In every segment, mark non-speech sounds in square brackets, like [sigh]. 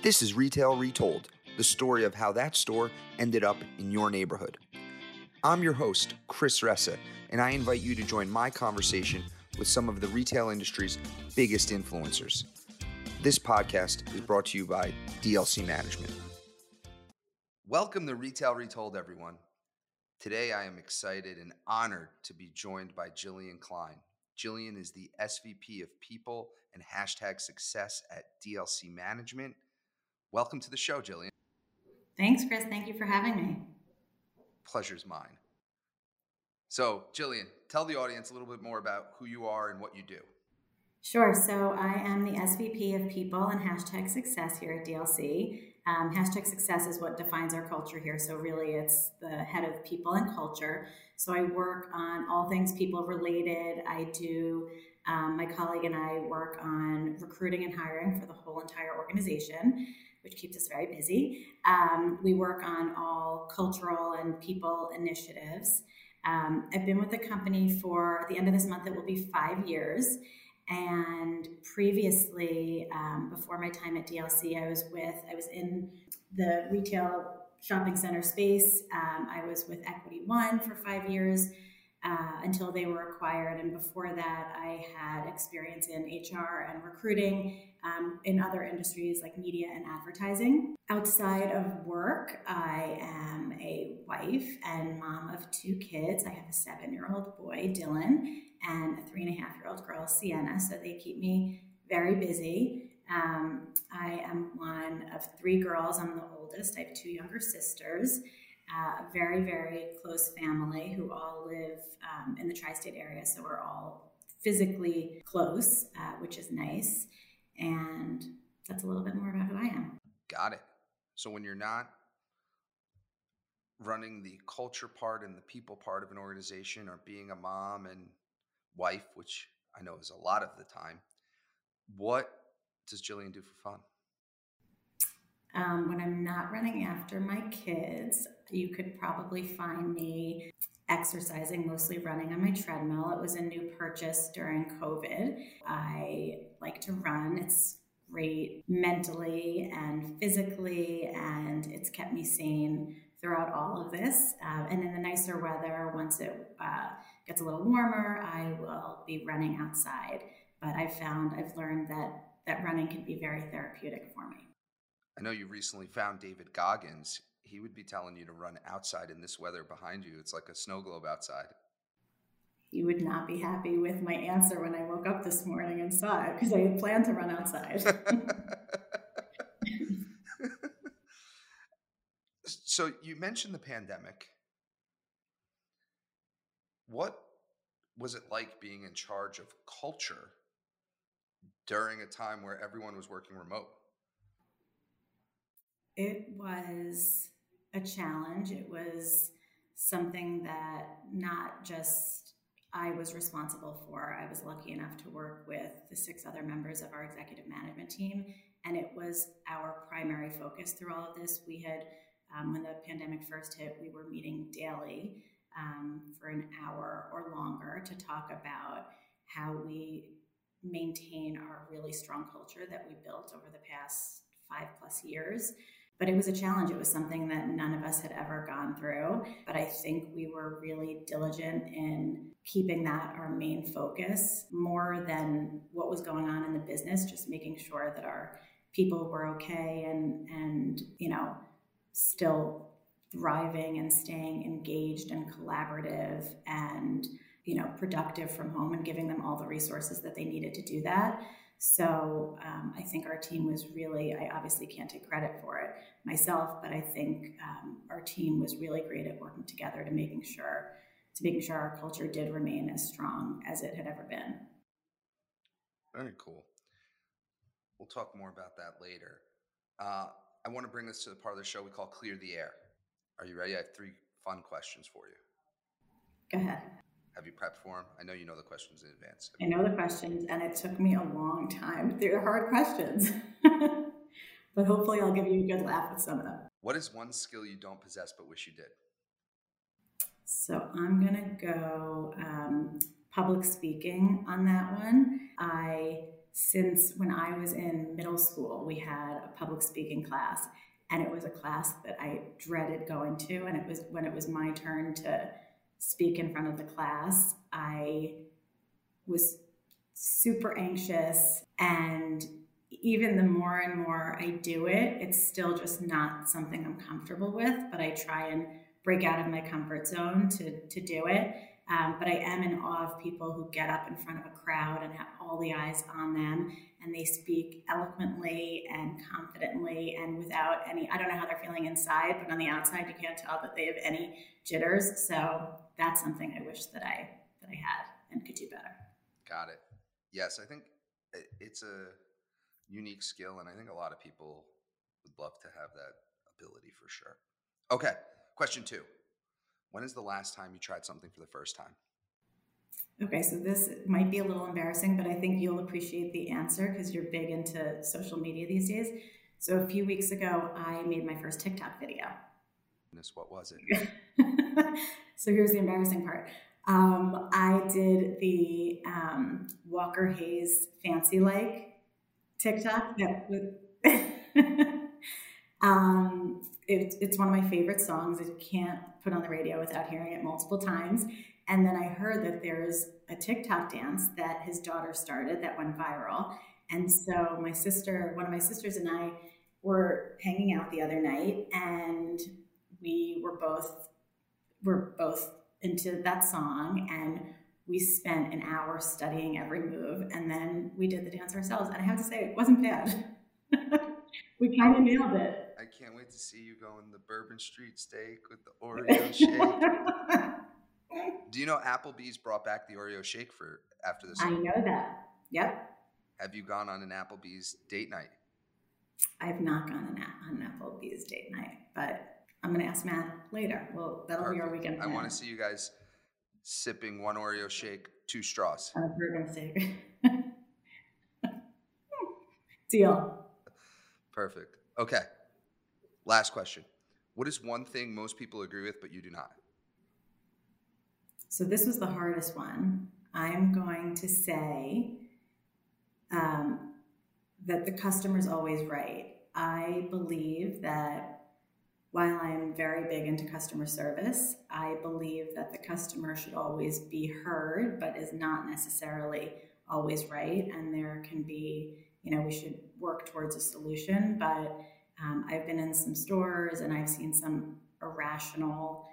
This is Retail Retold, the story of how that store ended up in your neighborhood. I'm your host, Chris Ressa, and I invite you to join my conversation with some of the retail industry's biggest influencers. This podcast is brought to you by DLC Management. Welcome to Retail Retold, everyone. Today, I am excited and honored to be joined by Jillian Klein. Jillian is the SVP of People and Hashtag Success at DLC Management. Welcome to the show, Jillian. Thanks, Chris. Thank you for having me. Pleasure's mine. So, Jillian, tell the audience a little bit more about who you are and what you do. Sure. So, I am the SVP of People and Hashtag Success here at DLC. Um, hashtag Success is what defines our culture here. So, really, it's the head of people and culture. So, I work on all things people related. I do, um, my colleague and I work on recruiting and hiring for the whole entire organization which keeps us very busy. Um, we work on all cultural and people initiatives. Um, I've been with the company for the end of this month, it will be five years. And previously, um, before my time at DLC, I was with, I was in the retail shopping center space. Um, I was with Equity One for five years. Uh, until they were acquired. And before that, I had experience in HR and recruiting um, in other industries like media and advertising. Outside of work, I am a wife and mom of two kids. I have a seven year old boy, Dylan, and a three and a half year old girl, Sienna. So they keep me very busy. Um, I am one of three girls. I'm the oldest. I have two younger sisters uh, a very, very close family who all live um, in the tri state area. So we're all physically close, uh, which is nice. And that's a little bit more about who I am. Got it. So when you're not running the culture part and the people part of an organization or being a mom and wife, which I know is a lot of the time, what does Jillian do for fun? Um, when I'm not running after my kids, you could probably find me exercising, mostly running on my treadmill. It was a new purchase during COVID. I like to run. It's great mentally and physically, and it's kept me sane throughout all of this. Uh, and in the nicer weather, once it uh, gets a little warmer, I will be running outside. But I've found, I've learned that that running can be very therapeutic for me. I know you recently found David Goggins he would be telling you to run outside in this weather behind you. It's like a snow globe outside. He would not be happy with my answer when I woke up this morning and saw it because I had planned to run outside. [laughs] so you mentioned the pandemic. What was it like being in charge of culture during a time where everyone was working remote? It was a challenge. It was something that not just I was responsible for. I was lucky enough to work with the six other members of our executive management team, and it was our primary focus through all of this. We had, um, when the pandemic first hit, we were meeting daily um, for an hour or longer to talk about how we maintain our really strong culture that we built over the past five plus years but it was a challenge. It was something that none of us had ever gone through. But I think we were really diligent in keeping that our main focus more than what was going on in the business, just making sure that our people were okay and, and you know, still thriving and staying engaged and collaborative and you know productive from home and giving them all the resources that they needed to do that so um, I think our team was really, I obviously can't take credit for it myself, but I think um, our team was really great at working together to making sure to making sure our culture did remain as strong as it had ever been. Very cool. We'll talk more about that later. Uh, I want to bring this to the part of the show we call Clear the Air. Are you ready? I have three fun questions for you. Go ahead. Have you prepped for them? I know you know the questions in advance. I know the questions, and it took me a long time. They're hard questions, [laughs] but hopefully, I'll give you a good laugh with some of them. What is one skill you don't possess but wish you did? So I'm gonna go um, public speaking on that one. I since when I was in middle school, we had a public speaking class, and it was a class that I dreaded going to. And it was when it was my turn to speak in front of the class, I was super anxious. And even the more and more I do it, it's still just not something I'm comfortable with, but I try and break out of my comfort zone to, to do it. Um, but I am in awe of people who get up in front of a crowd and have all the eyes on them and they speak eloquently and confidently and without any, I don't know how they're feeling inside, but on the outside, you can't tell that they have any jitters. So that's something I wish that I, that I had and could do better. Got it. Yes. I think it's a unique skill. And I think a lot of people would love to have that ability for sure. Okay. Question two when is the last time you tried something for the first time? Okay, so this might be a little embarrassing, but I think you'll appreciate the answer because you're big into social media these days. So a few weeks ago, I made my first TikTok video. Goodness, what was it? [laughs] so here's the embarrassing part. Um, I did the um, Walker Hayes Fancy Like TikTok that [laughs] um, it, it's one of my favorite songs. I can't put on the radio without hearing it multiple times. And then I heard that there's a TikTok dance that his daughter started that went viral. And so my sister, one of my sisters and I were hanging out the other night and we were both were both into that song and we spent an hour studying every move and then we did the dance ourselves. And I have to say it wasn't bad. [laughs] we kind of nailed it. I can't wait to see you go in the Bourbon Street steak with the Oreo [laughs] shake. Do you know Applebee's brought back the Oreo shake for after this? I know that. Yep. Have you gone on an Applebee's date night? I've not gone on an Applebee's date night, but I'm going to ask Matt later. Well, that'll Perfect. be our weekend. Plan. I want to see you guys sipping one Oreo shake, two straws. Bourbon steak. [laughs] Deal. Perfect. Okay. Last question. What is one thing most people agree with, but you do not? So this was the hardest one. I'm going to say um, that the customer is always right. I believe that while I'm very big into customer service, I believe that the customer should always be heard, but is not necessarily always right. And there can be, you know, we should work towards a solution, but um, I've been in some stores and I've seen some irrational,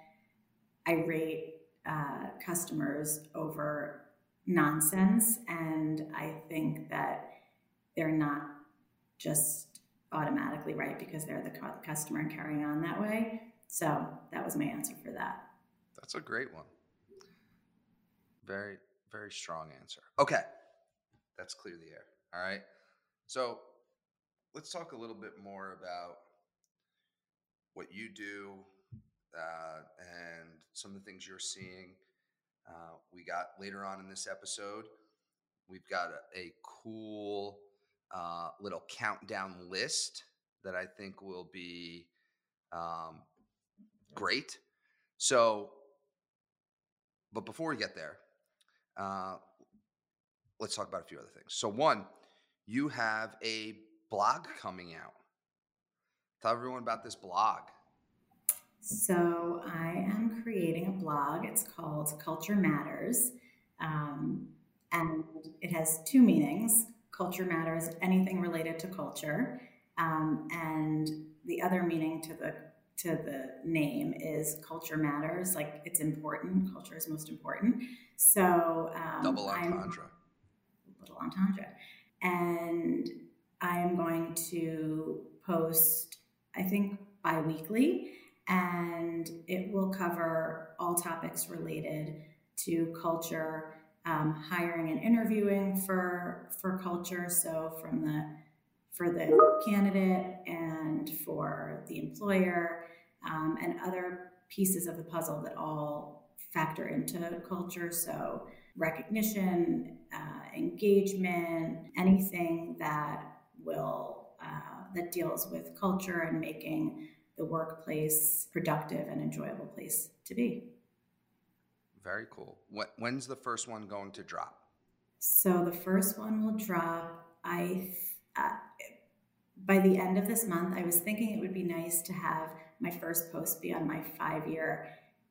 irate uh, customers over nonsense. And I think that they're not just automatically right because they're the customer and carrying on that way. So that was my answer for that. That's a great one. Very, very strong answer. Okay. That's clear the air. All right. So let's talk a little bit more about what you do uh, and some of the things you're seeing. Uh, we got later on in this episode, we've got a, a cool uh, little countdown list that I think will be um, great. So, but before we get there, uh, let's talk about a few other things. So, one, you have a blog coming out. Tell everyone about this blog. So, I am creating a blog. It's called Culture Matters. Um, and it has two meanings culture matters, anything related to culture. Um, and the other meaning to the to the name is culture matters like it's important culture is most important. So um, double entendre. I'm, little entendre. And I am going to post, I think, bi weekly, and it will cover all topics related to culture, um, hiring and interviewing for for culture. So from the for the candidate and for the employer, um, and other pieces of the puzzle that all factor into culture. So recognition, uh, engagement, anything that will uh, that deals with culture and making the workplace productive and enjoyable place to be. Very cool. When's the first one going to drop? So the first one will drop I, uh, by the end of this month, I was thinking it would be nice to have my first post be on my five year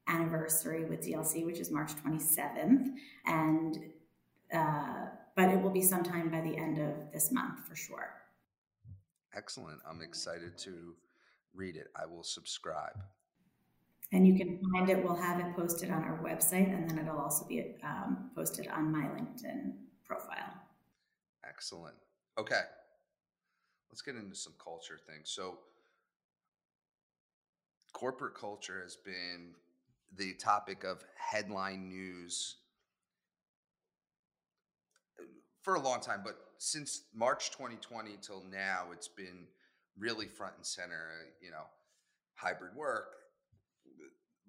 anniversary with DLC, which is March 27th. And, uh, but it will be sometime by the end of this month for sure. Excellent. I'm excited to read it. I will subscribe. And you can find it, we'll have it posted on our website, and then it'll also be um, posted on my LinkedIn profile. Excellent. Okay. Let's get into some culture things. So, corporate culture has been the topic of headline news for a long time, but since March 2020 till now, it's been really front and center. You know, hybrid work,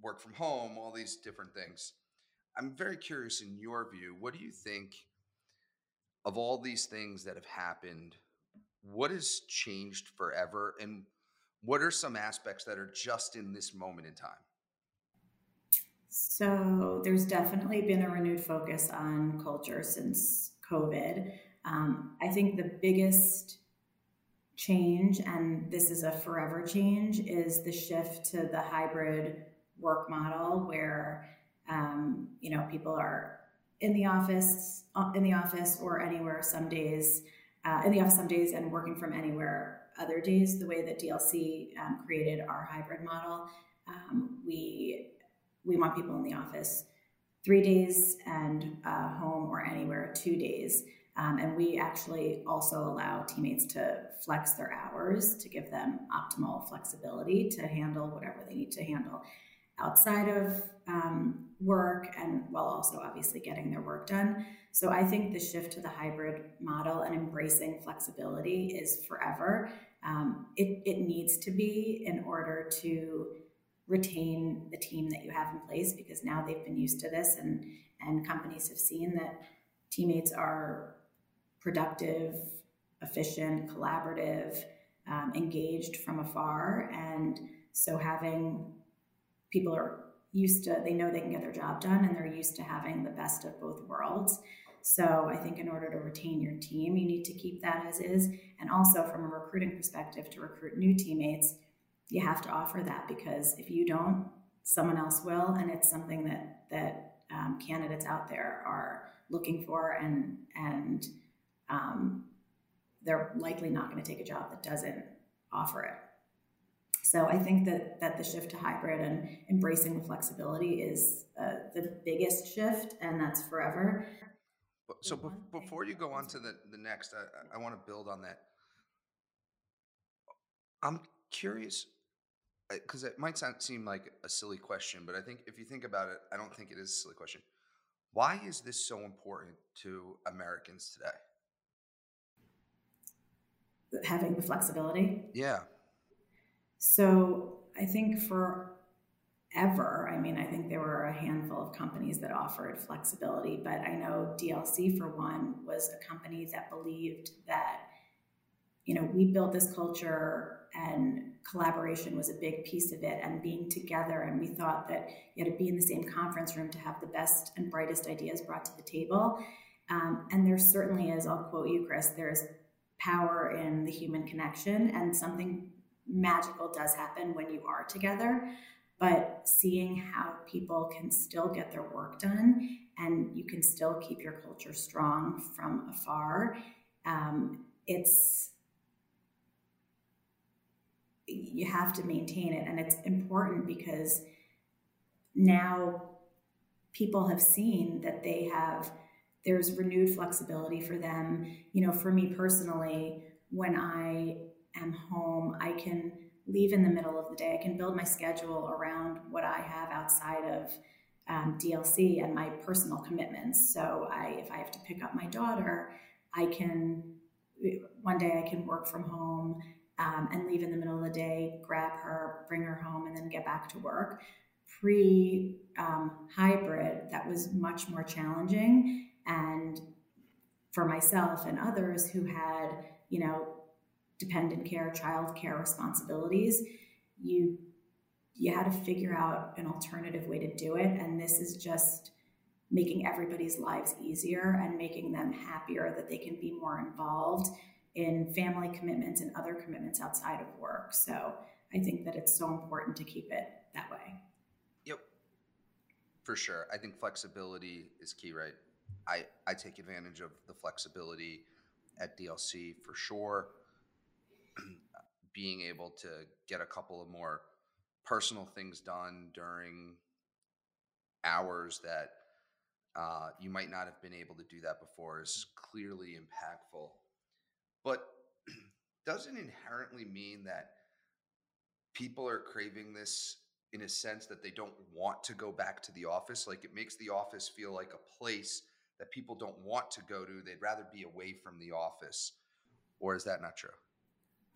work from home, all these different things. I'm very curious in your view, what do you think of all these things that have happened? What has changed forever? And what are some aspects that are just in this moment in time? So, there's definitely been a renewed focus on culture since COVID. Um, I think the biggest change, and this is a forever change, is the shift to the hybrid work model where um, you know people are in the office uh, in the office or anywhere some days uh, in the office some days and working from anywhere other days the way that dlc um, created our hybrid model. Um, we we want people in the office three days and uh, home or anywhere two days. Um, and we actually also allow teammates to flex their hours to give them optimal flexibility to handle whatever they need to handle outside of um, work and while also obviously getting their work done. So I think the shift to the hybrid model and embracing flexibility is forever. Um, it, it needs to be in order to retain the team that you have in place because now they've been used to this and, and companies have seen that teammates are productive, efficient, collaborative, um, engaged from afar. And so having people are used to they know they can get their job done and they're used to having the best of both worlds. So i think in order to retain your team you need to keep that as is. And also from a recruiting perspective to recruit new teammates you have to offer that because if you don't someone else will. And it's something that that um, candidates out there are looking for and and um, they're likely not going to take a job that doesn't offer it so I think that that the shift to hybrid and embracing the flexibility is uh, the biggest shift, and that's forever. So be- before you go on to the, the next, I, I want to build on that. I'm curious because it might sound, seem like a silly question, but I think if you think about it, I don't think it is a silly question. Why is this so important to Americans today? Having the flexibility. Yeah. So I think for ever, I mean, I think there were a handful of companies that offered flexibility, but I know DLC, for one, was a company that believed that, you know, we built this culture and collaboration was a big piece of it and being together. And we thought that you had to be in the same conference room to have the best and brightest ideas brought to the table. Um, and there certainly is, I'll quote you, Chris, there's power in the human connection and something magical does happen when you are together. But seeing how people can still get their work done and you can still keep your culture strong from afar, um, it's you have to maintain it. And it's important because now people have seen that they have there's renewed flexibility for them. You know, for me personally, when I am home, I can leave in the middle of the day. I can build my schedule around what I have outside of um, DLC and my personal commitments. So I, if I have to pick up my daughter, I can one day I can work from home um, and leave in the middle of the day, grab her, bring her home, and then get back to work. Pre um, hybrid, that was much more challenging, and for myself and others who had you know dependent care, child care responsibilities, you you had to figure out an alternative way to do it. And this is just making everybody's lives easier and making them happier that they can be more involved in family commitments and other commitments outside of work. So I think that it's so important to keep it that way. Yep. For sure. I think flexibility is key, right? I, I take advantage of the flexibility at DLC for sure. [clears throat] Being able to get a couple of more personal things done during hours that uh, you might not have been able to do that before is clearly impactful. But [clears throat] doesn't inherently mean that people are craving this in a sense that they don't want to go back to the office. Like it makes the office feel like a place that people don't want to go to. They'd rather be away from the office. Or is that not true?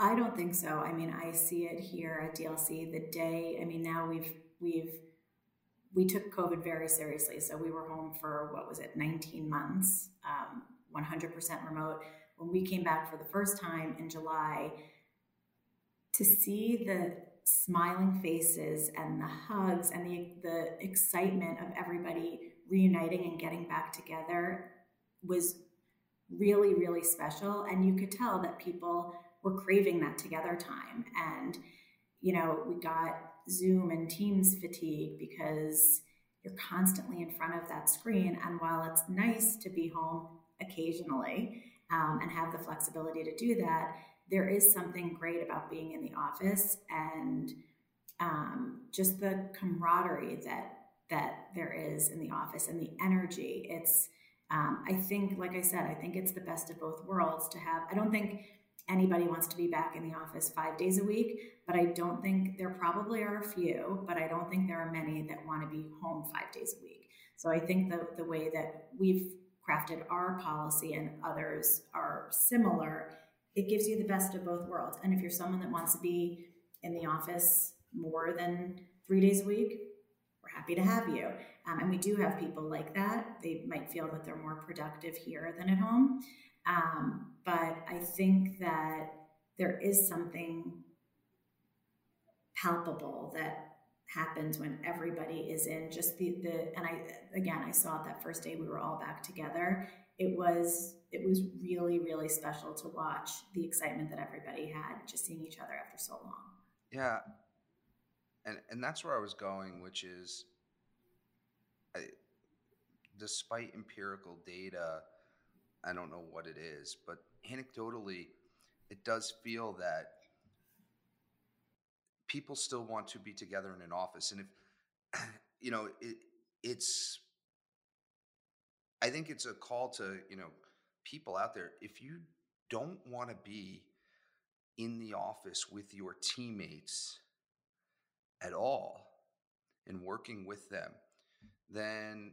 I don't think so. I mean, I see it here at DLC the day. I mean, now we've we've we took COVID very seriously. So we were home for what was it, 19 months, um, 100% remote. When we came back for the first time in July, to see the smiling faces and the hugs and the, the excitement of everybody reuniting and getting back together was really, really special. And you could tell that people were craving that together time. And, you know, we got Zoom and Teams fatigue because you're constantly in front of that screen. And while it's nice to be home occasionally um, and have the flexibility to do that, there is something great about being in the office and um, just the camaraderie that that there is in the office and the energy. It's um, I think, like I said, I think it's the best of both worlds to have. I don't think anybody wants to be back in the office five days a week, but I don't think there probably are a few, but I don't think there are many that want to be home five days a week. So I think the, the way that we've crafted our policy and others are similar, it gives you the best of both worlds. And if you're someone that wants to be in the office more than three days a week, we're happy to have you. Um, and we do have people like that. They might feel that they're more productive here than at home. Um, but I think that there is something palpable that happens when everybody is in just the the and I again I saw it that first day we were all back together. It was it was really really special to watch the excitement that everybody had just seeing each other after so long. Yeah. And and that's where I was going which is I, despite empirical data I don't know what it is, but anecdotally, it does feel that people still want to be together in an office. And if, [clears throat] you know, it, it's, I think it's a call to, you know, people out there. If you don't want to be in the office with your teammates at all and working with them, then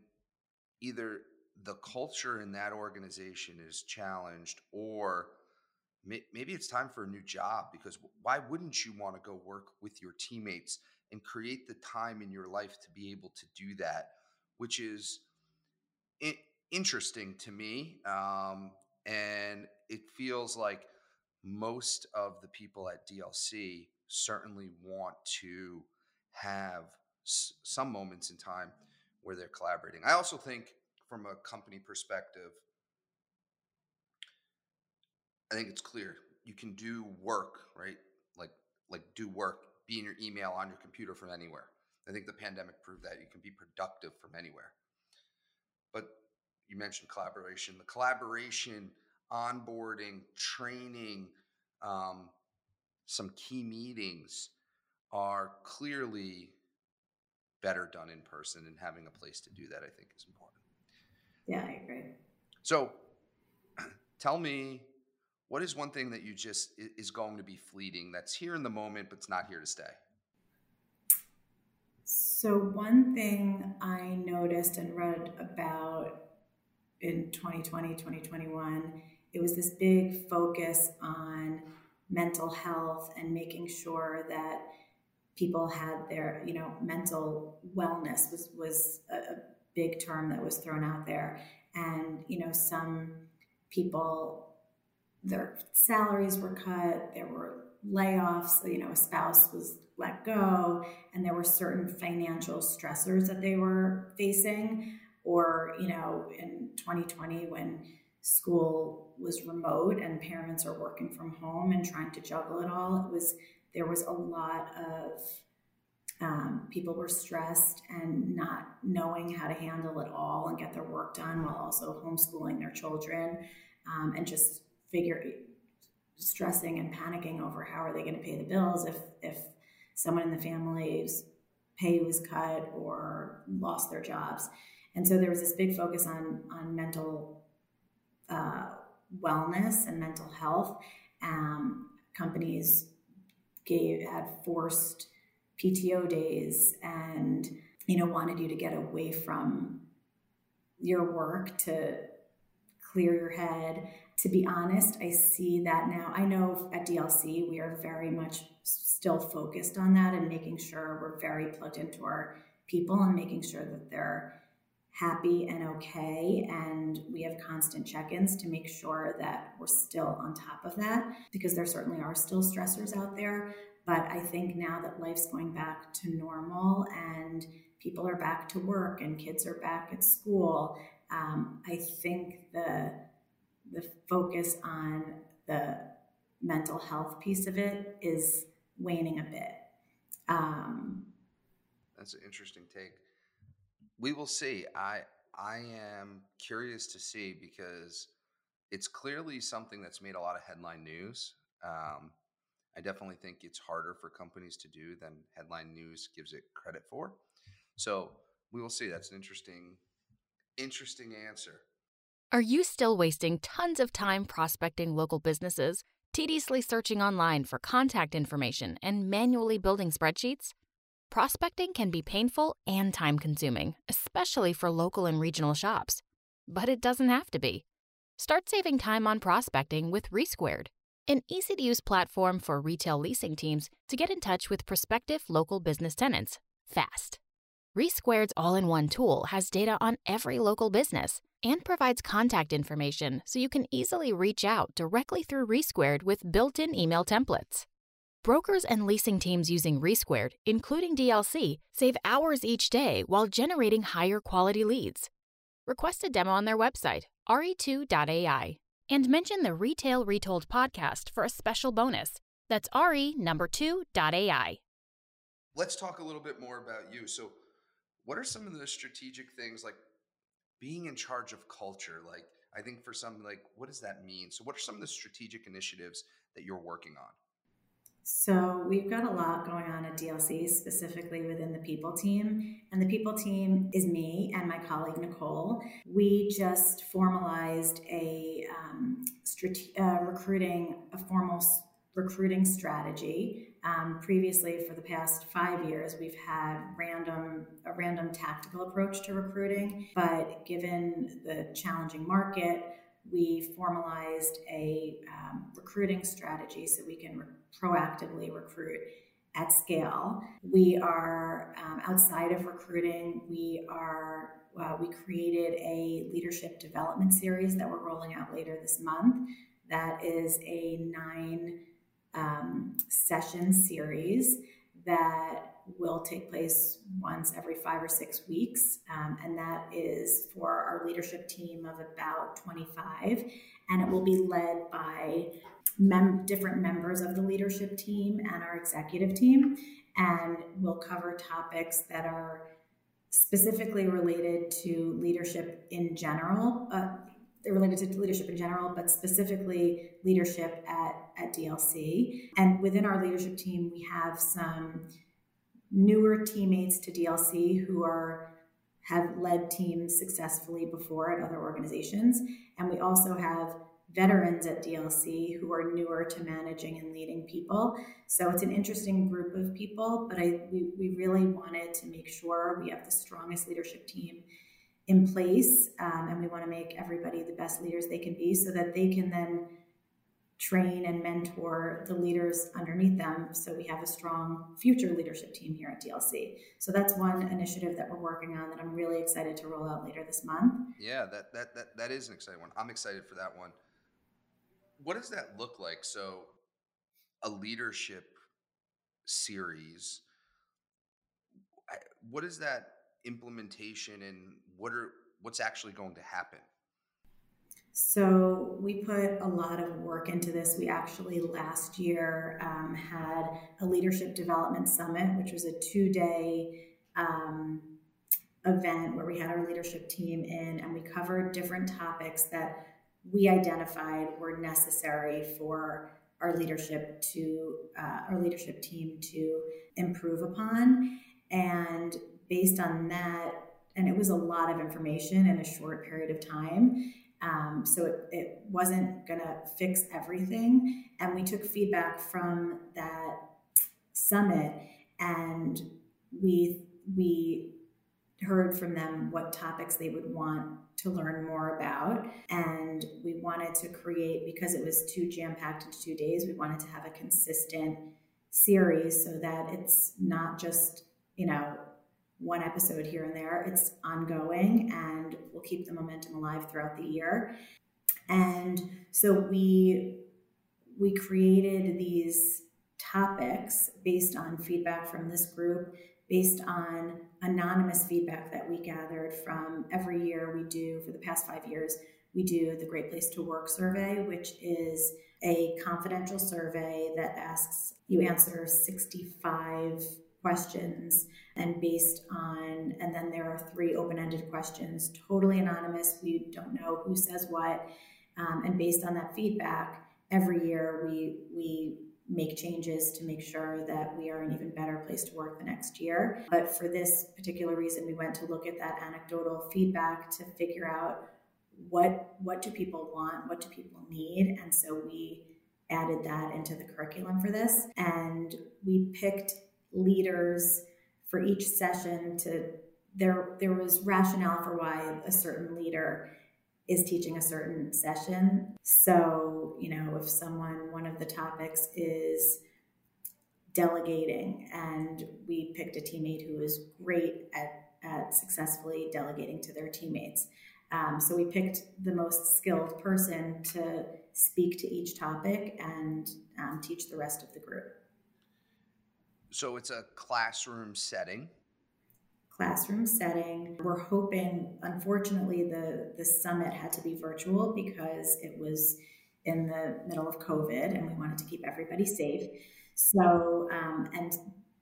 either the culture in that organization is challenged or maybe it's time for a new job because why wouldn't you want to go work with your teammates and create the time in your life to be able to do that which is interesting to me um, and it feels like most of the people at dlc certainly want to have s- some moments in time where they're collaborating. I also think from a company perspective, I think it's clear you can do work, right? Like like do work, be in your email on your computer from anywhere. I think the pandemic proved that you can be productive from anywhere. But you mentioned collaboration. The collaboration, onboarding, training, um, some key meetings are clearly better done in person, and having a place to do that, I think, is important. Yeah, I agree. So [clears throat] tell me what is one thing that you just is going to be fleeting that's here in the moment but it's not here to stay? So one thing I noticed and read about in 2020, 2021, it was this big focus on mental health and making sure that people had their, you know, mental wellness was was a, a big term that was thrown out there. And, you know, some people, their salaries were cut, there were layoffs, you know, a spouse was let go, and there were certain financial stressors that they were facing, or you know in 2020 when school was remote and parents are working from home and trying to juggle it all it was there was a lot of um, people were stressed and not knowing how to handle it all and get their work done while also homeschooling their children um, and just figure stressing and panicking over how are they going to pay the bills if if someone in the family's pay was cut or lost their jobs. And so there was this big focus on on mental uh, wellness and mental health um, companies gave had forced PTO days and you know wanted you to get away from your work to clear your head. To be honest, I see that now. I know at DLC we are very much still focused on that and making sure we're very plugged into our people and making sure that they're happy and okay. And we have constant check ins to make sure that we're still on top of that because there certainly are still stressors out there. But I think now that life's going back to normal and people are back to work and kids are back at school, um, I think the the focus on the mental health piece of it is waning a bit. Um, That's an interesting take. We will see. I I am curious to see because it's clearly something that's made a lot of headline news. Um, I definitely think it's harder for companies to do than headline news gives it credit for. So we will see. That's an interesting, interesting answer. Are you still wasting tons of time prospecting local businesses, tediously searching online for contact information, and manually building spreadsheets? Prospecting can be painful and time consuming, especially for local and regional shops. But it doesn't have to be. Start saving time on prospecting with Resquared an easy to use platform for retail leasing teams to get in touch with prospective local business tenants fast. Resquared's all in one tool has data on every local business and provides contact information so you can easily reach out directly through Resquared with built in email templates. Brokers and leasing teams using Resquared, including DLC, save hours each day while generating higher quality leads. Request a demo on their website, re2.ai and mention the Retail Retold podcast for a special bonus. That's re number two dot AI. Let's talk a little bit more about you. So, what are some of the strategic things like being in charge of culture? Like, I think for some, like, what does that mean? So, what are some of the strategic initiatives that you're working on? So we've got a lot going on at DLC, specifically within the people team. And the people team is me and my colleague Nicole. We just formalized a um, strate- uh, recruiting, a formal recruiting strategy. Um, previously, for the past five years, we've had random a random tactical approach to recruiting. But given the challenging market, we formalized a um, recruiting strategy so we can re- proactively recruit at scale. We are um, outside of recruiting. We are uh, we created a leadership development series that we're rolling out later this month. That is a nine um, session series that will take place once every five or six weeks. Um, and that is for our leadership team of about 25. And it will be led by mem- different members of the leadership team and our executive team. And we'll cover topics that are specifically related to leadership in general. Uh, they're related to leadership in general, but specifically leadership at, at DLC. And within our leadership team, we have some newer teammates to DLC who are have led teams successfully before at other organizations. And we also have veterans at DLC who are newer to managing and leading people. So it's an interesting group of people, but I we, we really wanted to make sure we have the strongest leadership team in place, um, and we want to make everybody the best leaders they can be, so that they can then train and mentor the leaders underneath them so we have a strong future leadership team here at DLC. So that's one initiative that we're working on that I'm really excited to roll out later this month. Yeah, that that that, that is an exciting one. I'm excited for that one. What does that look like? So a leadership series what is that implementation and what are what's actually going to happen? So we put a lot of work into this. We actually last year um, had a leadership development summit, which was a two-day um, event where we had our leadership team in, and we covered different topics that we identified were necessary for our leadership to uh, our leadership team to improve upon. And based on that, and it was a lot of information in a short period of time. Um, so it, it wasn't going to fix everything. And we took feedback from that summit and we, we heard from them what topics they would want to learn more about. And we wanted to create, because it was too jam packed into two days, we wanted to have a consistent series so that it's not just, you know, one episode here and there. It's ongoing and we'll keep the momentum alive throughout the year. And so we we created these topics based on feedback from this group, based on anonymous feedback that we gathered from every year we do for the past five years. We do the Great Place to Work survey, which is a confidential survey that asks you answer 65 questions and based on and then there are three open-ended questions totally anonymous. We don't know who says what. Um, and based on that feedback every year we we make changes to make sure that we are an even better place to work the next year. But for this particular reason we went to look at that anecdotal feedback to figure out what what do people want what do people need? And so we added that into the curriculum for this. And we picked leaders for each session to there there was rationale for why a certain leader is teaching a certain session. So, you know, if someone one of the topics is delegating and we picked a teammate who is great at, at successfully delegating to their teammates. Um, so we picked the most skilled person to speak to each topic and um, teach the rest of the group. So it's a classroom setting. Classroom setting. We're hoping, unfortunately, the, the summit had to be virtual because it was in the middle of COVID and we wanted to keep everybody safe. So, um, and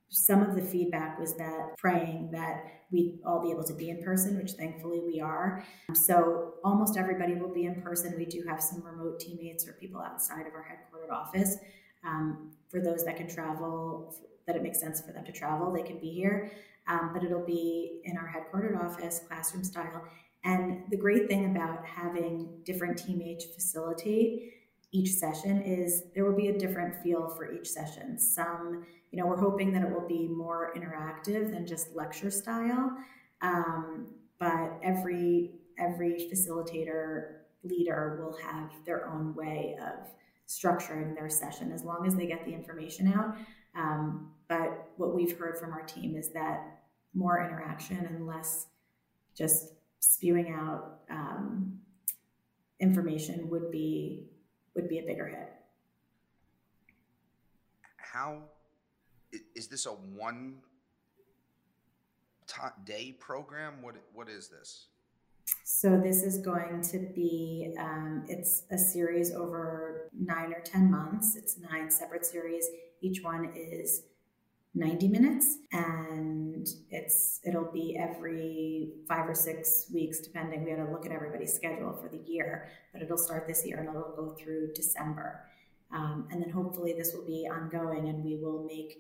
some of the feedback was that praying that we'd all be able to be in person, which thankfully we are. So almost everybody will be in person. We do have some remote teammates or people outside of our headquartered office. Um, for those that can travel that it makes sense for them to travel, they can be here. Um, but it'll be in our headquartered office, classroom style. And the great thing about having different teammates facilitate each session is there will be a different feel for each session. Some, you know, we're hoping that it will be more interactive than just lecture style. Um, but every every facilitator leader will have their own way of structuring their session as long as they get the information out. Um, but what we've heard from our team is that more interaction and less just spewing out um, information would be would be a bigger hit. How is this a one day program? What what is this? So this is going to be um, it's a series over nine or ten months. It's nine separate series. Each one is 90 minutes and it's it'll be every five or six weeks depending. We had to look at everybody's schedule for the year but it'll start this year and it'll go through december. Um, and then hopefully this will be ongoing and we will make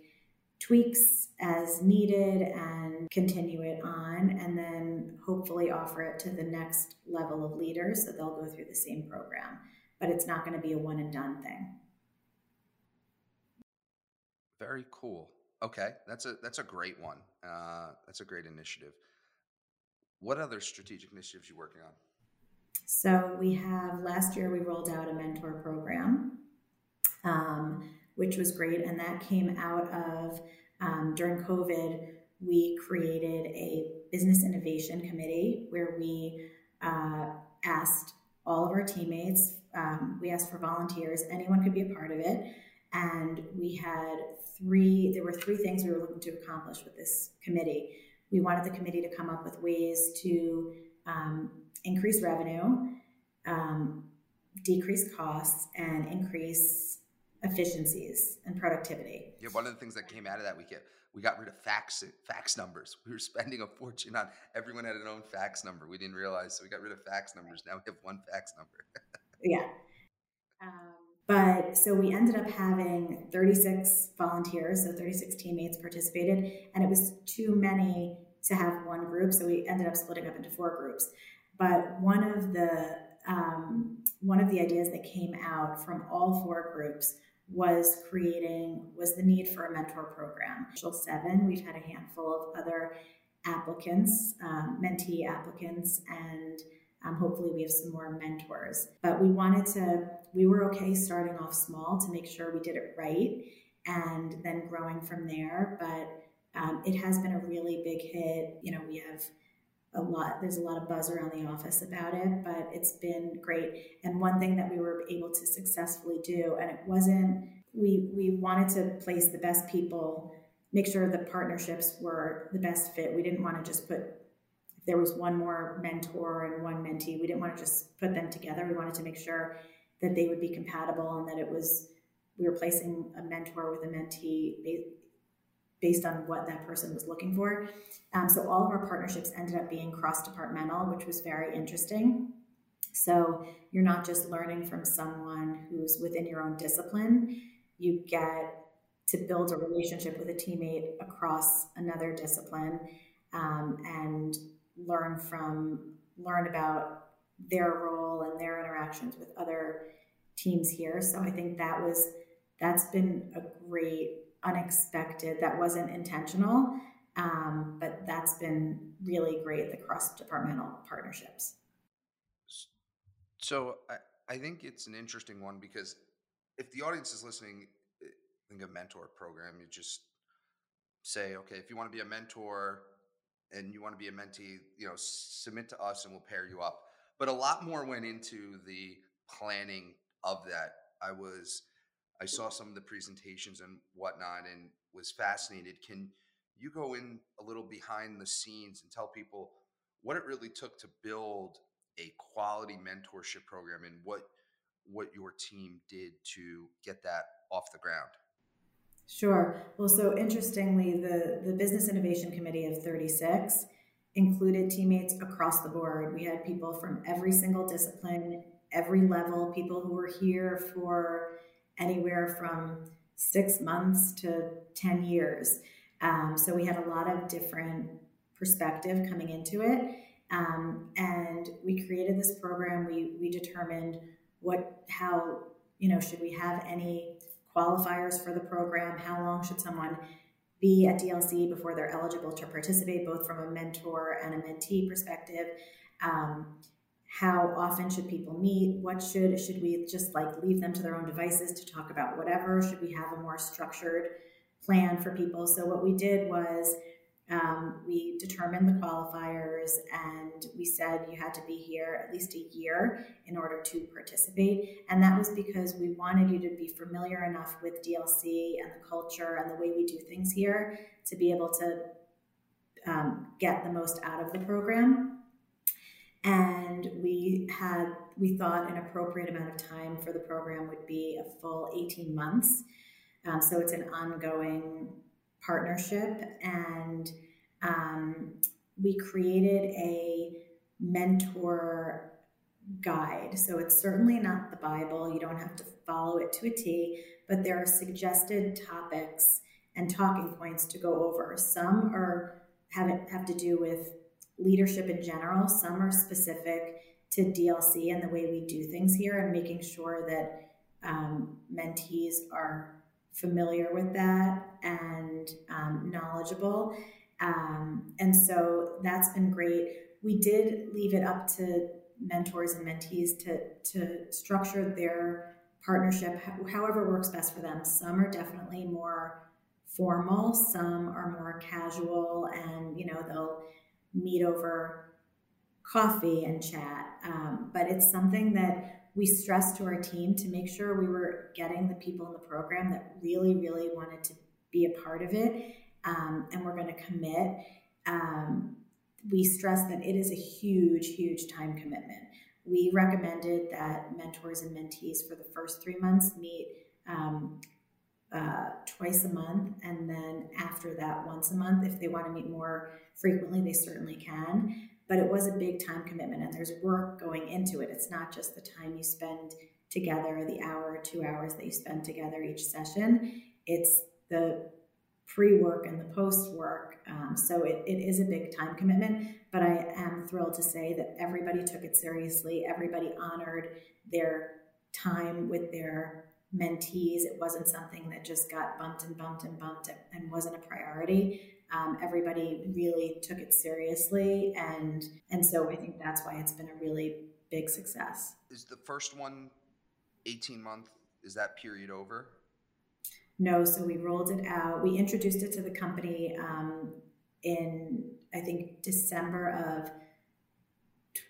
tweaks as needed and continue it on and then hopefully offer it to the next level of leaders so they'll go through the same program. But it's not going to be a one and done thing. Very cool Okay, that's a that's a great one. Uh, that's a great initiative. What other strategic initiatives you working on? So we have last year we rolled out a mentor program, um, which was great, and that came out of um, during COVID. We created a business innovation committee where we uh, asked all of our teammates. Um, we asked for volunteers. Anyone could be a part of it and we had three there were three things we were looking to accomplish with this committee we wanted the committee to come up with ways to um, increase revenue, um, decrease costs, and increase efficiencies and productivity. Yeah, one of the things that came out of that we get we got rid of fax fax numbers. We were spending a fortune on everyone had an own fax number. We didn't realize, so we got rid of fax numbers. Now we have one fax number. [laughs] yeah. Um, but so we ended up having 36 volunteers, so 36 teammates participated, and it was too many to have one group, so we ended up splitting up into four groups. But one of the um, one of the ideas that came out from all four groups was creating was the need for a mentor program. Seven, we've had a handful of other applicants, um, mentee applicants, and um, hopefully, we have some more mentors. But we wanted to, we were okay starting off small to make sure we did it right and then growing from there. But um, it has been a really big hit. You know, we have a lot, there's a lot of buzz around the office about it, but it's been great. And one thing that we were able to successfully do, and it wasn't, we, we wanted to place the best people make sure the partnerships were the best fit. We didn't want to just put there was one more mentor and one mentee. We didn't want to just put them together. We wanted to make sure that they would be compatible and that it was we were placing a mentor with a mentee based on what that person was looking for. Um, so all of our partnerships ended up being cross departmental, which was very interesting. So you're not just learning from someone who's within your own discipline, you get to build a relationship with a teammate across another discipline um, and learn from learn about their role and their interactions with other teams here. So I think that was that's been a great unexpected. That wasn't intentional, um, but that's been really great. The cross departmental partnerships. So I, I think it's an interesting one because if the audience is listening, eh, think of mentor program. You just say, okay, if you want to be a mentor, and you want to be a mentee, you know, submit to us and we'll pair you up. But a lot more went into the planning of that. I was, I saw some of the presentations and whatnot and was fascinated. Can you go in a little behind the scenes and tell people what it really took to build a quality mentorship program and what what your team did to get that off the ground? Sure. Well, so interestingly, the, the Business Innovation Committee of 36 included teammates across the board. We had people from every single discipline, every level, people who were here for anywhere from six months to 10 years. Um, so we had a lot of different perspective coming into it. Um, and we created this program. We, we determined what, how, you know, should we have any qualifiers for the program, how long should someone be at DLC before they're eligible to participate, both from a mentor and a mentee perspective. Um, how often should people meet? What should should we just like leave them to their own devices to talk about whatever? Should we have a more structured plan for people? So what we did was um, we determined the qualifiers and we said you had to be here at least a year in order to participate. And that was because we wanted you to be familiar enough with DLC and the culture and the way we do things here to be able to um, get the most out of the program. And we had, we thought an appropriate amount of time for the program would be a full 18 months. Um, so it's an ongoing partnership and um, we created a mentor guide. So it's certainly not the Bible. You don't have to follow it to a T, but there are suggested topics and talking points to go over. Some are have have to do with leadership in general. Some are specific to DLC and the way we do things here, and making sure that um, mentees are familiar with that and um, knowledgeable. Um, and so that's been great. We did leave it up to mentors and mentees to, to structure their partnership however works best for them. Some are definitely more formal, some are more casual, and you know they'll meet over coffee and chat. Um, but it's something that we stressed to our team to make sure we were getting the people in the program that really, really wanted to be a part of it. Um, and we're going to commit. Um, we stress that it is a huge, huge time commitment. We recommended that mentors and mentees for the first three months meet um, uh, twice a month, and then after that, once a month. If they want to meet more frequently, they certainly can. But it was a big time commitment, and there's work going into it. It's not just the time you spend together, the hour or two hours that you spend together each session. It's the pre work and the post work. Um, so it, it is a big time commitment, but I am thrilled to say that everybody took it seriously. Everybody honored their time with their mentees. It wasn't something that just got bumped and bumped and bumped and wasn't a priority. Um, everybody really took it seriously, and and so I think that's why it's been a really big success. Is the first one 18 month? Is that period over? No, so we rolled it out. We introduced it to the company um, in, I think, December of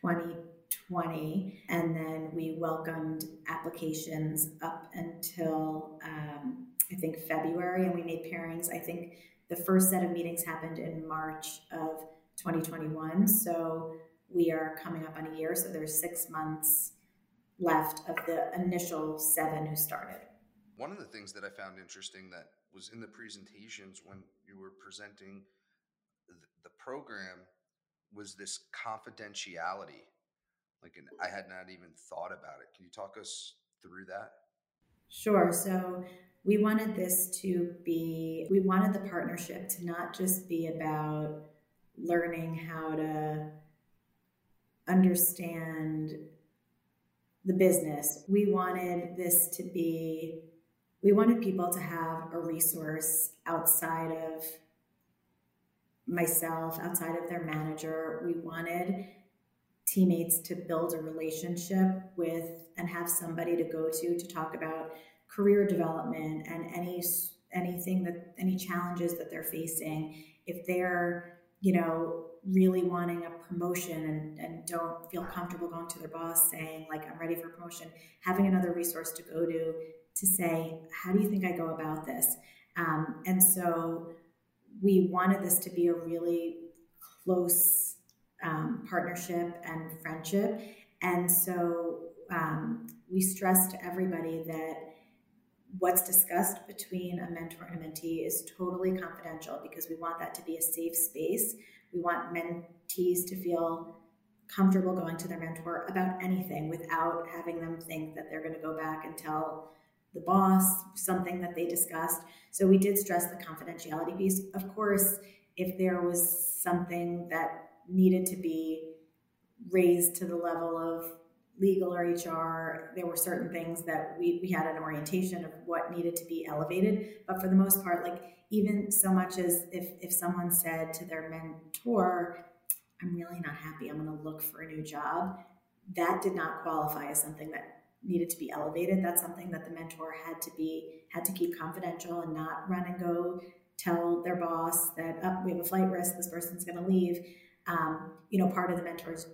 2020. And then we welcomed applications up until, um, I think, February. And we made pairings. I think the first set of meetings happened in March of 2021. So we are coming up on a year. So there's six months left of the initial seven who started. One of the things that I found interesting that was in the presentations when you were presenting the program was this confidentiality. Like, I had not even thought about it. Can you talk us through that? Sure. So, we wanted this to be, we wanted the partnership to not just be about learning how to understand the business. We wanted this to be we wanted people to have a resource outside of myself, outside of their manager. We wanted teammates to build a relationship with and have somebody to go to to talk about career development and any anything that any challenges that they're facing if they're you know really wanting a promotion and, and don't feel comfortable going to their boss saying like i'm ready for promotion having another resource to go to to say, how do you think I go about this? Um, and so we wanted this to be a really close um, partnership and friendship. And so um, we stress to everybody that what's discussed between a mentor and a mentee is totally confidential because we want that to be a safe space. We want mentees to feel comfortable going to their mentor about anything without having them think that they're going to go back and tell the boss, something that they discussed. So we did stress the confidentiality piece. Of course, if there was something that needed to be raised to the level of legal or HR, there were certain things that we, we had an orientation of what needed to be elevated. But for the most part, like even so much as if, if someone said to their mentor, I'm really not happy, I'm going to look for a new job, that did not qualify as something that needed to be elevated. That's something that the mentor had to be had to keep confidential and not run and go tell their boss that oh, we have a flight risk. This person's going to leave. Um, you know, part of the mentor's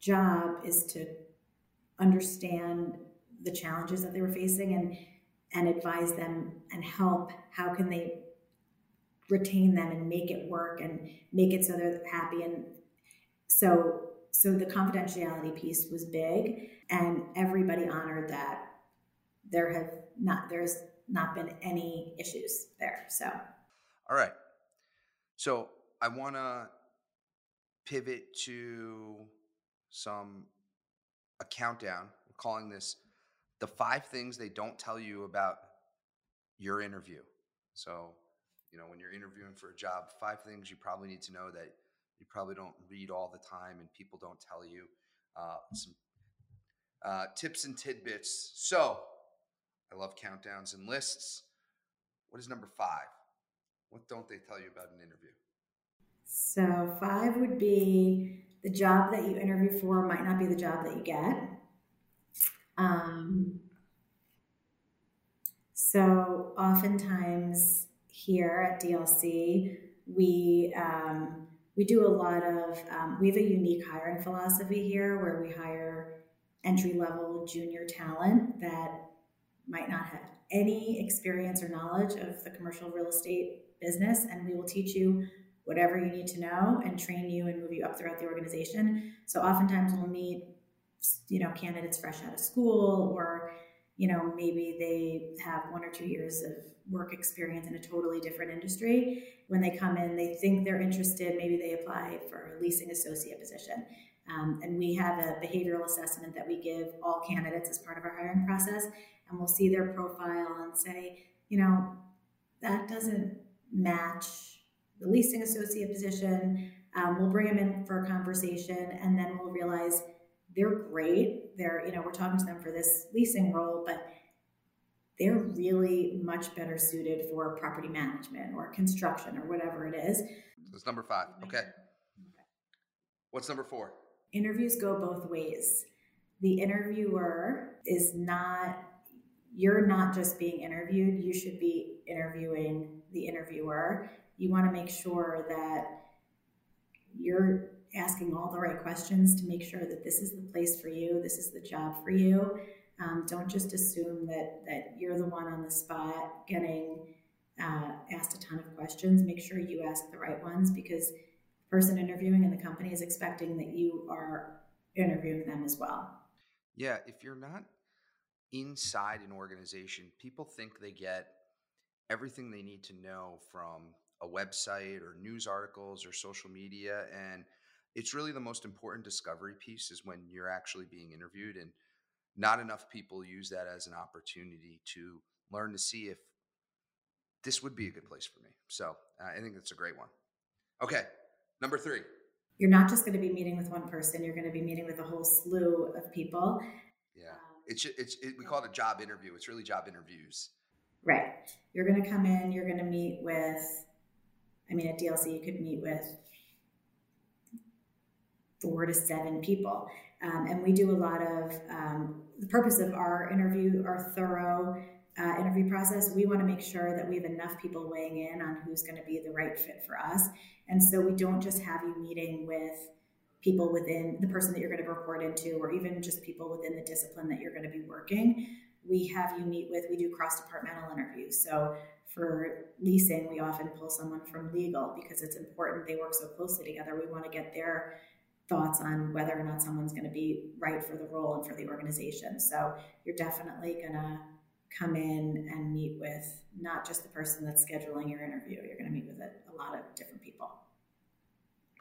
job is to understand the challenges that they were facing and and advise them and help. How can they retain them and make it work and make it so they're happy and so so the confidentiality piece was big, and everybody honored that. There have not there's not been any issues there. So, all right. So I want to pivot to some a countdown. We're calling this the five things they don't tell you about your interview. So, you know, when you're interviewing for a job, five things you probably need to know that you probably don't read all the time and people don't tell you uh, some uh, tips and tidbits. So I love countdowns and lists. What is number five? What don't they tell you about an interview? So, five would be the job that you interview for might not be the job that you get. Um, so, oftentimes here at DLC, we um, we do a lot of um, we have a unique hiring philosophy here where we hire entry level junior talent that might not have any experience or knowledge of the commercial real estate business and we will teach you whatever you need to know and train you and move you up throughout the organization. So oftentimes we'll meet, you know, candidates fresh out of school or, you know, maybe they have one or two years of work experience in a totally different industry. When they come in, they think they're interested, maybe they apply for a leasing associate position. Um, and we have a behavioral assessment that we give all candidates as part of our hiring process. And we'll see their profile and say, you know, that doesn't match the leasing associate position. Um, we'll bring them in for a conversation and then we'll realize they're great. They're, you know, we're talking to them for this leasing role, but they're really much better suited for property management or construction or whatever it is. That's number five. Okay. What's number four? Interviews go both ways. The interviewer is not, you're not just being interviewed, you should be interviewing the interviewer. You want to make sure that you're asking all the right questions to make sure that this is the place for you, this is the job for you. Um, don't just assume that that you're the one on the spot getting uh, asked a ton of questions. Make sure you ask the right ones because the person interviewing in the company is expecting that you are interviewing them as well. Yeah, if you're not inside an organization, people think they get everything they need to know from a website or news articles or social media and it's really the most important discovery piece is when you're actually being interviewed and not enough people use that as an opportunity to learn to see if this would be a good place for me. So uh, I think that's a great one. Okay, number three. You're not just going to be meeting with one person. You're going to be meeting with a whole slew of people. Yeah, um, it's it's it, we call it a job interview. It's really job interviews. Right. You're going to come in. You're going to meet with. I mean, at DLC, you could meet with four to seven people. Um, and we do a lot of um, the purpose of our interview, our thorough uh, interview process. We want to make sure that we have enough people weighing in on who's going to be the right fit for us. And so we don't just have you meeting with people within the person that you're going to report into, or even just people within the discipline that you're going to be working. We have you meet with, we do cross departmental interviews. So for leasing, we often pull someone from legal because it's important. They work so closely together. We want to get their thoughts on whether or not someone's going to be right for the role and for the organization. So you're definitely going to come in and meet with not just the person that's scheduling your interview, you're going to meet with a, a lot of different people.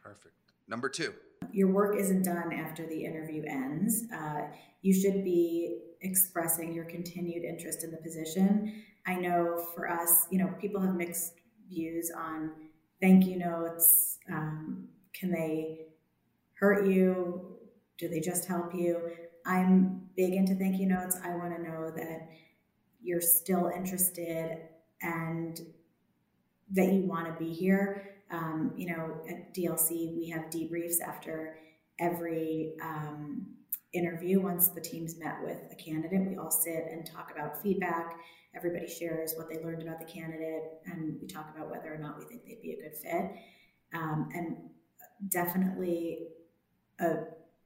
Perfect. Number two. Your work isn't done after the interview ends. Uh, you should be expressing your continued interest in the position. I know for us, you know, people have mixed views on thank you notes. Um, can they hurt you? Do they just help you? I'm big into thank you notes. I want to know that you're still interested and that you want to be here. Um, you know, at DLC, we have debriefs after every um, interview. Once the team's met with a candidate, we all sit and talk about feedback. Everybody shares what they learned about the candidate, and we talk about whether or not we think they'd be a good fit. Um, and definitely, a,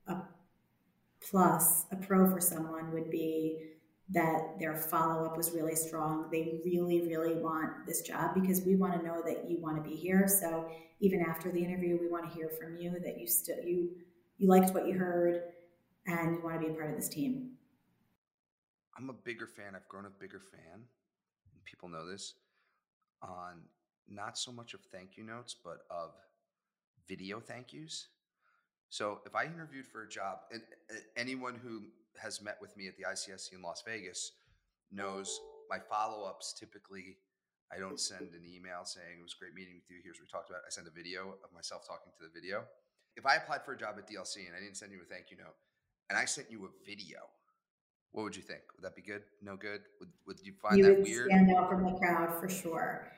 a plus, a pro for someone would be that their follow up was really strong. They really, really want this job because we want to know that you want to be here. So even after the interview, we want to hear from you that you still you you liked what you heard and you want to be a part of this team. I'm a bigger fan. I've grown a bigger fan. People know this on not so much of thank you notes, but of video thank yous. So if I interviewed for a job, and uh, anyone who has met with me at the ICSC in Las Vegas knows my follow ups typically. I don't send an email saying it was great meeting with you. Here's what we talked about. I send a video of myself talking to the video. If I applied for a job at DLC and I didn't send you a thank you note, and I sent you a video, what would you think? Would that be good? No good? Would, would you find you that would weird? Stand out from the crowd for sure.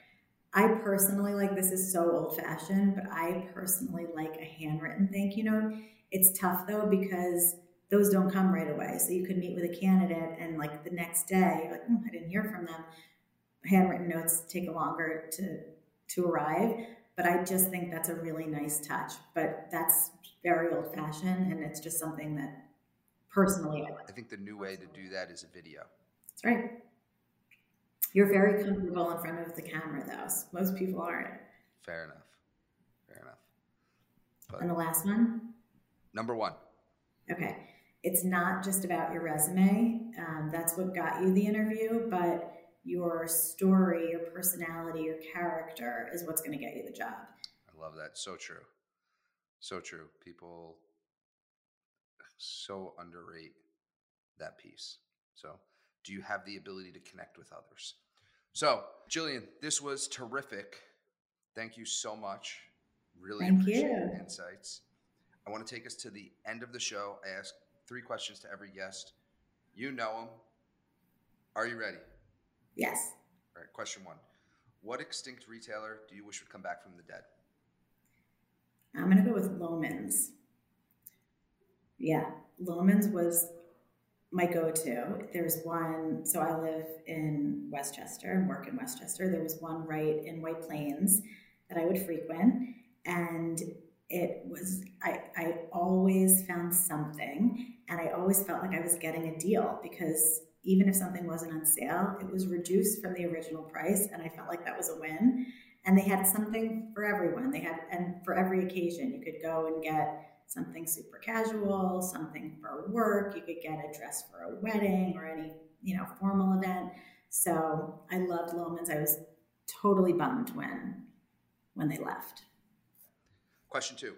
I personally like this is so old fashioned, but I personally like a handwritten thank you note. It's tough though because those don't come right away. So you could meet with a candidate and like the next day, like, oh, I didn't hear from them. Handwritten notes take longer to to arrive, but I just think that's a really nice touch. But that's very old fashioned, and it's just something that personally I like. I think the new way to do that is a video. That's right. You're very comfortable in front of the camera, though. Most people aren't. Fair enough. Fair enough. But and the last one? Number one. Okay. It's not just about your resume. Um, that's what got you the interview, but your story, your personality, your character is what's going to get you the job. I love that. So true. So true. People so underrate that piece. So, do you have the ability to connect with others? So, Jillian, this was terrific. Thank you so much. Really Thank appreciate you. your insights. I want to take us to the end of the show. I ask three questions to every guest. You know them. Are you ready? Yes. All right. Question one What extinct retailer do you wish would come back from the dead? I'm going to go with Loehmann's. Yeah, Loehmann's was my go-to. There's one, so I live in Westchester and work in Westchester. There was one right in White Plains that I would frequent, and it was I, I always found something, and I always felt like I was getting a deal because even if something wasn't on sale, it was reduced from the original price, and I felt like that was a win. And they had something for everyone. They had, and for every occasion, you could go and get something super casual, something for work. You could get a dress for a wedding or any, you know, formal event. So I loved Loehmann's. I was totally bummed when when they left. Question two.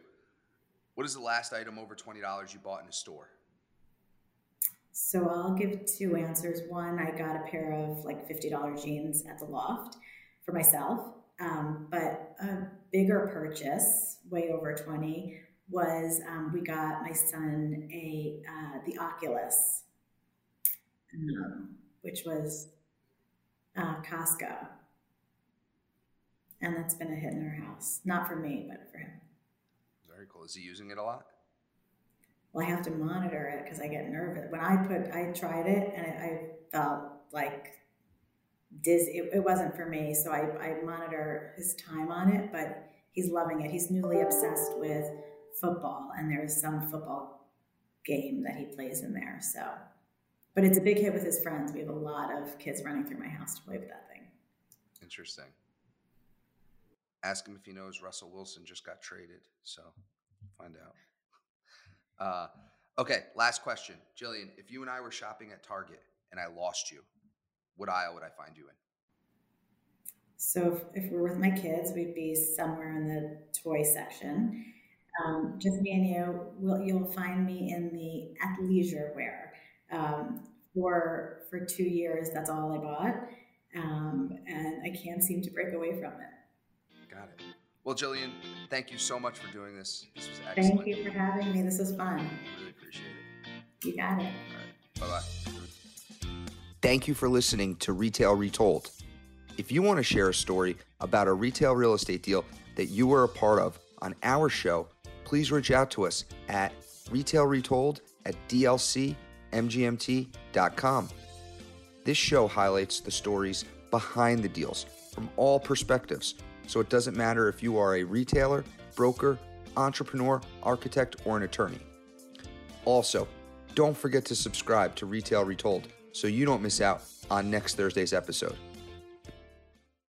What is the last item over $20 you bought in a store? So I'll give two answers. One, I got a pair of like $50 jeans at the loft for myself. Um, but a bigger purchase, way over 20, was um, we got my son a uh, the Oculus, um, which was uh, Costco, and that's been a hit in our house. Not for me, but for him. Very cool. Is he using it a lot? Well, I have to monitor it because I get nervous. When I put, I tried it and it, I felt like dizzy. It, it wasn't for me, so I, I monitor his time on it. But he's loving it. He's newly obsessed with football, and there's some football game that he plays in there. So, but it's a big hit with his friends. We have a lot of kids running through my house to play with that thing. Interesting. Ask him if he knows Russell Wilson just got traded. So, find out. Uh, okay, last question, Jillian. If you and I were shopping at Target and I lost you, what aisle would I find you in? So if, if we're with my kids, we'd be somewhere in the toy section. Um, just me and you, will you'll find me in the athleisure wear. Um, for for two years, that's all I bought, um, and I can't seem to break away from it. Got it. Well, Jillian, thank you so much for doing this. This was excellent. Thank you for having me. This was fun. Really appreciate it. You got it. All right. Bye bye. Thank you for listening to Retail Retold. If you want to share a story about a retail real estate deal that you were a part of on our show, please reach out to us at retailretold at dlcmgmt.com. This show highlights the stories behind the deals from all perspectives, so it doesn't matter if you are a retailer, broker, entrepreneur, architect, or an attorney. Also, don't forget to subscribe to Retail Retold so you don't miss out on next Thursday's episode.